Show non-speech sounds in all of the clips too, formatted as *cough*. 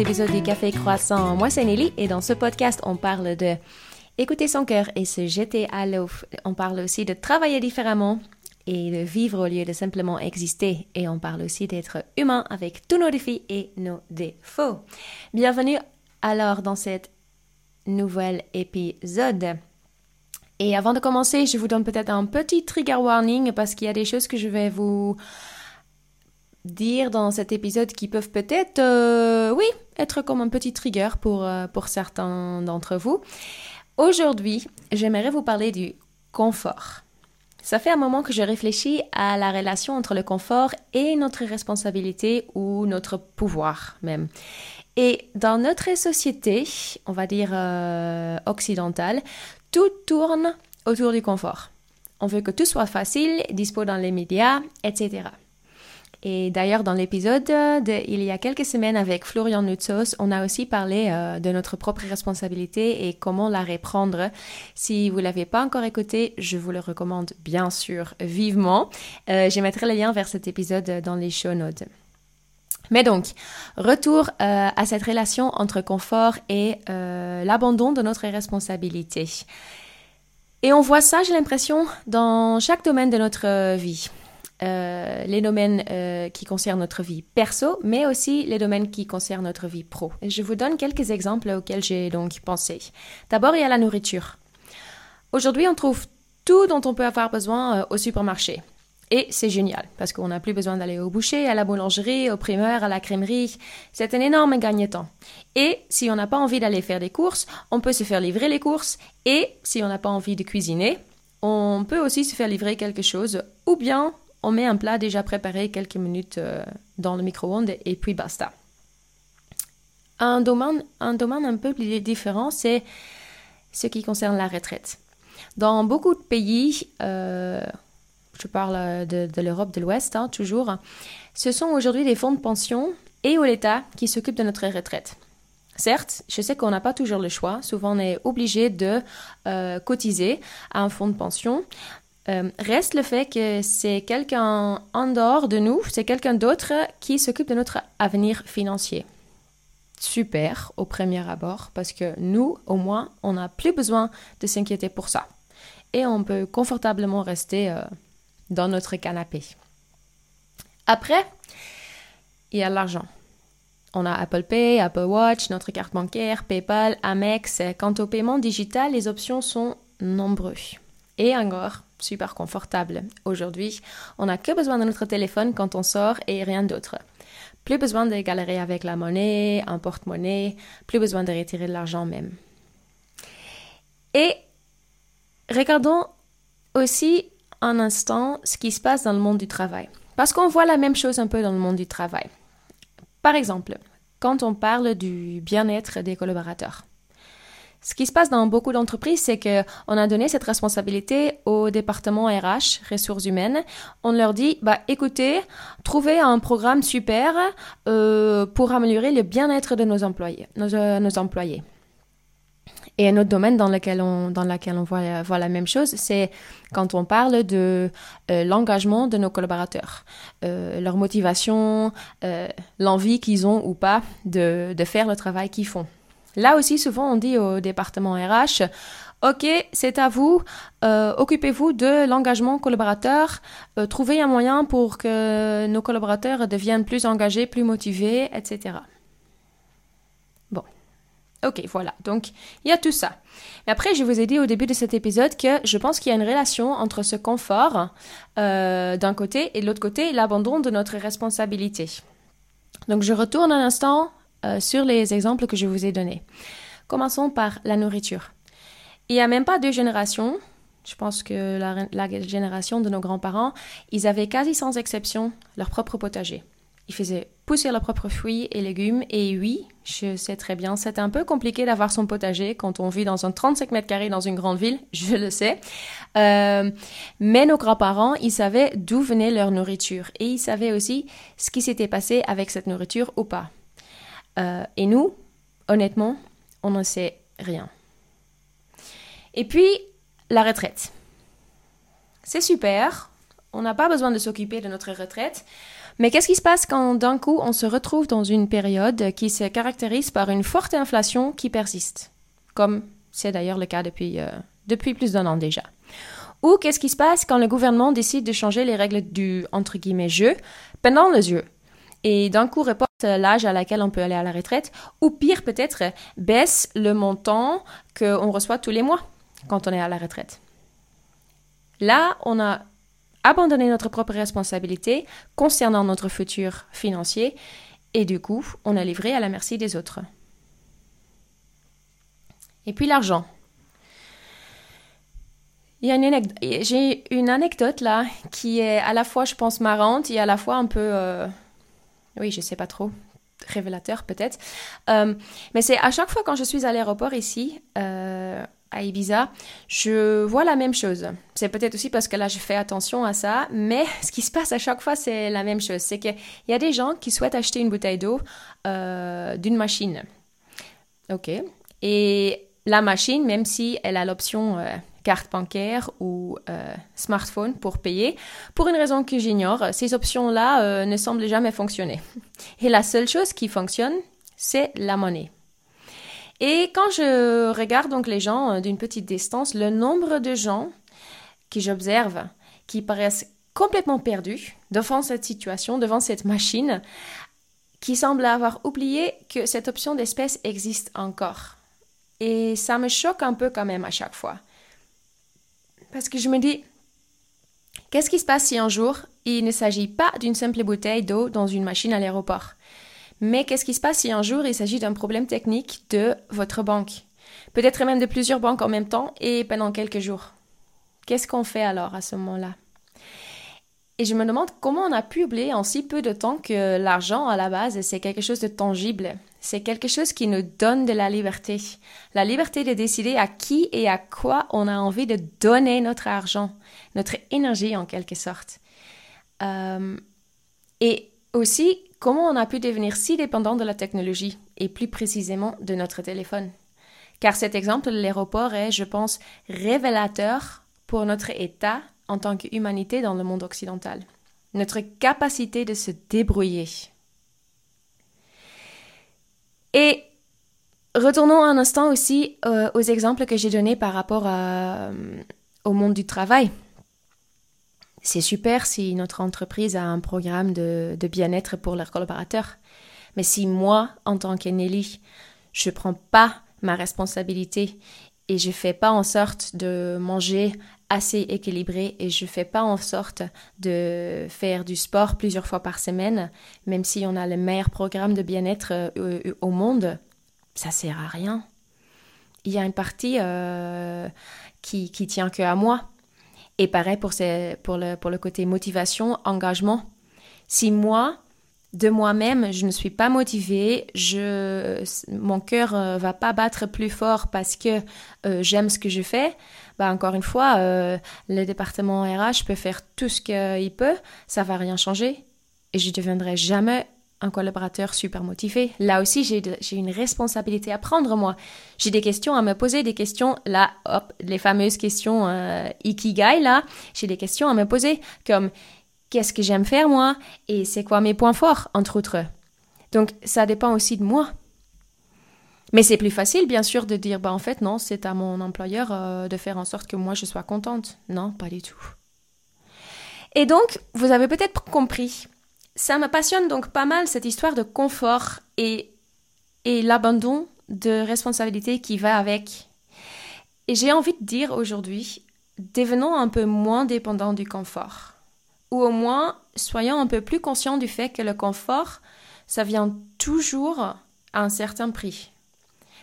épisode du Café Croissant. Moi, c'est Nelly et dans ce podcast, on parle de écouter son cœur et se jeter à l'eau. On parle aussi de travailler différemment et de vivre au lieu de simplement exister. Et on parle aussi d'être humain avec tous nos défis et nos défauts. Bienvenue alors dans cet nouvel épisode. Et avant de commencer, je vous donne peut-être un petit trigger warning parce qu'il y a des choses que je vais vous dire dans cet épisode qui peuvent peut-être, euh, oui, être comme un petit trigger pour, euh, pour certains d'entre vous. Aujourd'hui, j'aimerais vous parler du confort. Ça fait un moment que je réfléchis à la relation entre le confort et notre responsabilité ou notre pouvoir même. Et dans notre société, on va dire euh, occidentale, tout tourne autour du confort. On veut que tout soit facile, dispo dans les médias, etc. Et d'ailleurs, dans l'épisode il y a quelques semaines avec Florian Nutzos, on a aussi parlé euh, de notre propre responsabilité et comment la reprendre. Si vous l'avez pas encore écouté, je vous le recommande bien sûr vivement. Euh, je mettrai le lien vers cet épisode dans les show notes. Mais donc, retour euh, à cette relation entre confort et l'abandon de notre responsabilité. Et on voit ça, j'ai l'impression, dans chaque domaine de notre vie. Euh, les domaines euh, qui concernent notre vie perso, mais aussi les domaines qui concernent notre vie pro. Et je vous donne quelques exemples auxquels j'ai donc pensé. D'abord, il y a la nourriture. Aujourd'hui, on trouve tout dont on peut avoir besoin euh, au supermarché. Et c'est génial, parce qu'on n'a plus besoin d'aller au boucher, à la boulangerie, au primeur, à la crèmerie. C'est un énorme gagne-temps. Et si on n'a pas envie d'aller faire des courses, on peut se faire livrer les courses. Et si on n'a pas envie de cuisiner, on peut aussi se faire livrer quelque chose, ou bien on met un plat déjà préparé quelques minutes euh, dans le micro-ondes et puis basta. Un domaine, un domaine un peu différent, c'est ce qui concerne la retraite. Dans beaucoup de pays, euh, je parle de, l'Europe de l'Ouest hein, toujours, ce sont aujourd'hui des fonds de pension et ou l'État qui s'occupent de notre retraite. Certes, je sais qu'on n'a pas toujours le choix. Souvent, on est obligé de euh, cotiser à un fonds de pension. Euh, reste le fait que c'est quelqu'un en dehors de nous, c'est quelqu'un d'autre qui s'occupe de notre avenir financier. Super au premier abord, parce que nous, au moins, on n'a plus besoin de s'inquiéter pour ça. Et on peut confortablement rester euh, dans notre canapé. Après, il y a l'argent. On a Apple Pay, Apple Watch, notre carte bancaire, PayPal, Amex. Quant au paiement digital, les options sont nombreuses. Et encore, super confortable. Aujourd'hui, on n'a que besoin de notre téléphone quand on sort et rien d'autre. Plus besoin de galérer avec la monnaie, un porte-monnaie, plus besoin de retirer de l'argent même. Et regardons aussi un instant ce qui se passe dans le monde du travail. Parce qu'on voit la même chose un peu dans le monde du travail. Par exemple, quand on parle du bien-être des collaborateurs. Ce qui se passe dans beaucoup d'entreprises, c'est qu'on a donné cette responsabilité au département RH, ressources humaines. On leur dit, bah, écoutez, trouvez un programme super euh, pour améliorer le bien-être de nos employés. Euh, nos, employés. Et un autre domaine dans lequel on, voit, la même chose, c'est quand on parle de euh, l'engagement de nos collaborateurs, leur motivation, l'envie qu'ils ont ou pas de faire le travail qu'ils font. Là aussi, souvent, on dit au département RH, OK, c'est à vous, euh, occupez-vous de l'engagement collaborateur, euh, trouvez un moyen pour que nos collaborateurs deviennent plus engagés, plus motivés, etc. Bon. Ok, voilà. Donc, il y a tout ça. Après, je vous ai dit au début de cet épisode que je pense qu'il y a une relation entre ce confort euh, d'un côté et de l'autre côté, l'abandon de notre responsabilité. Donc, je retourne un instant euh, sur les exemples que je vous ai donnés. Commençons par la nourriture. Il n'y a même pas deux générations. Je pense que la, génération de nos grands-parents, ils avaient quasi sans exception leur propre potager. Ils faisaient pousser leurs propres fruits et légumes. Et oui, je sais très bien, c'est un peu compliqué d'avoir son potager quand on vit dans un 35 mètres carrés dans une grande ville, *laughs* je le sais. Euh, mais nos grands-parents, ils savaient d'où venait leur nourriture. Et ils savaient aussi ce qui s'était passé avec cette nourriture ou pas. Euh, et nous, honnêtement, on ne sait rien. Et puis, la retraite. C'est super, on n'a pas besoin de s'occuper de notre retraite, Mais qu'est-ce qui se passe quand d'un coup on se retrouve dans une période qui se caractérise par une forte inflation qui persiste, comme c'est d'ailleurs le cas depuis, euh, depuis plus d'un an déjà. Ou qu'est-ce qui se passe quand le gouvernement décide de changer les règles du entre guillemets jeu pendant le jeu? Et d'un coup reporte l'âge à laquelle on peut aller à la retraite, ou pire peut-être, baisse le montant qu'on reçoit tous les mois quand on est à la retraite. Là, on a abandonné notre propre responsabilité concernant notre futur financier et du coup, on a livré à la merci des autres. Et puis l'argent. J'ai une anecdote là qui est à la fois, je pense, marrante et à la fois un peu, euh, oui, je sais pas trop, révélateur peut-être. Euh, mais c'est à chaque fois quand je suis à l'aéroport ici, euh, à Ibiza, je vois la même chose. C'est peut-être aussi parce que là, je fais attention à ça, mais *laughs* ce qui se passe à chaque fois, c'est la même chose. C'est qu'il y a des gens qui souhaitent acheter une bouteille d'eau euh, d'une machine. OK. Et la machine, même si elle a l'option carte bancaire ou euh, smartphone pour payer, pour une raison que j'ignore, ces options-là ne semblent jamais fonctionner. *laughs* Et la seule chose qui fonctionne, c'est la monnaie. Et quand je regarde donc les gens euh, d'une petite distance, le nombre de gens que j'observe qui paraissent complètement perdus devant cette situation, devant cette machine, qui semblent avoir oublié que cette option d'espèce existe encore. Et ça me choque un peu quand même à chaque fois. Parce que je me dis, qu'est-ce qui se passe si un jour il ne s'agit pas d'une simple bouteille d'eau dans une machine à l'aéroport? Mais qu'est-ce qui se passe si un jour il s'agit d'un problème technique de votre banque? Peut-être même de plusieurs banques en même temps et pendant quelques jours. Qu'est-ce qu'on fait alors à ce moment-là? Et je me demande comment on a pu oublier en si peu de temps que l'argent à la base c'est quelque chose de tangible. C'est quelque chose qui nous donne de la liberté. La liberté de décider à qui et à quoi on a envie de donner notre argent, notre énergie en quelque sorte. Euh, et aussi comment on a pu devenir si dépendant de la technologie, et plus précisément de notre téléphone? Car cet exemple de l'aéroport est, je pense, révélateur pour notre état en tant qu'humanité dans le monde occidental, notre capacité de se débrouiller. Et retournons un instant aussi euh, aux exemples que j'ai donnés par rapport euh, au monde du travail c'est super si notre entreprise a un programme de, bien-être pour leurs collaborateurs. Mais si moi, en tant qu'Enelly, je ne prends pas ma responsabilité et je ne fais pas en sorte de manger assez équilibré et je ne fais pas en sorte de faire du sport plusieurs fois par semaine, même si on a le meilleur programme de bien-être euh, au monde, ça sert à rien. Il y a une partie euh, qui, qui tient que à moi. Et pareil pour, pour, le, pour le côté motivation, engagement. Si moi, de moi-même, je ne suis pas motivée, je, mon cœur euh, va pas battre plus fort parce que euh, j'aime ce que je fais, bah encore une fois, euh, le département RH peut faire tout ce qu'il peut, ça va rien changer et je ne deviendrai jamais un collaborateur super motivé. Là aussi, j'ai une responsabilité à prendre, moi. J'ai des questions à me poser, des questions, là, hop, les fameuses questions euh, Ikigai, là, j'ai des questions à me poser, comme qu'est-ce que j'aime faire, moi, et c'est quoi mes points forts, entre autres? Donc, ça dépend aussi de moi. Mais c'est plus facile, bien sûr, de dire, bah, en fait, non, c'est à mon employeur euh, de faire en sorte que moi, je sois contente. Non, pas du tout. Et donc, vous avez peut-être compris ça me passionne donc pas mal cette histoire de confort et, et l'abandon de responsabilité qui va avec. Et j'ai envie de dire aujourd'hui, devenons un peu moins dépendants du confort. Ou au moins, soyons un peu plus conscients du fait que le confort, ça vient toujours à un certain prix.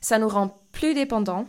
Ça nous rend plus dépendants.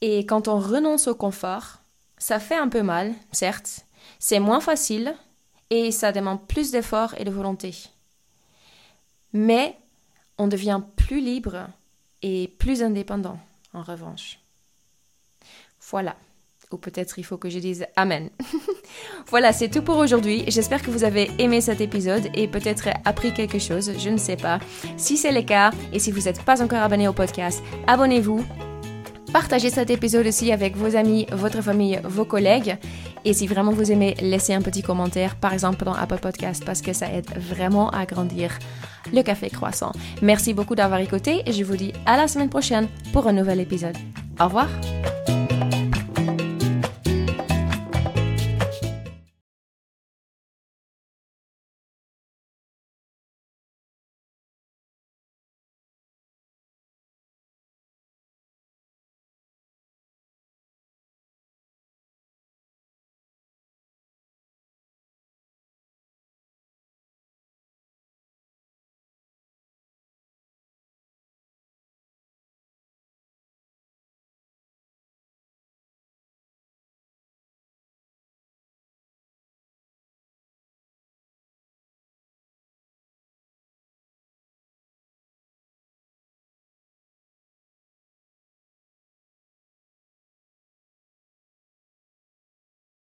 Et quand on renonce au confort, ça fait un peu mal, certes. C'est moins facile, et ça demande plus d'efforts et de volonté. Mais on devient plus libre et plus indépendant, en revanche. Voilà. Ou peut-être il faut que je dise Amen. *laughs* voilà, c'est tout pour aujourd'hui. J'espère que vous avez aimé cet épisode et peut-être appris quelque chose, je ne sais pas. Si c'est le cas et si vous n'êtes pas encore abonné au podcast, abonnez-vous. Partagez cet épisode aussi avec vos amis, votre famille, vos collègues. Et si vraiment vous aimez, laissez un petit commentaire, par exemple dans Apple Podcast, parce que ça aide vraiment à grandir le café croissant. Merci beaucoup d'avoir écouté et je vous dis à la semaine prochaine pour un nouvel épisode. Au revoir!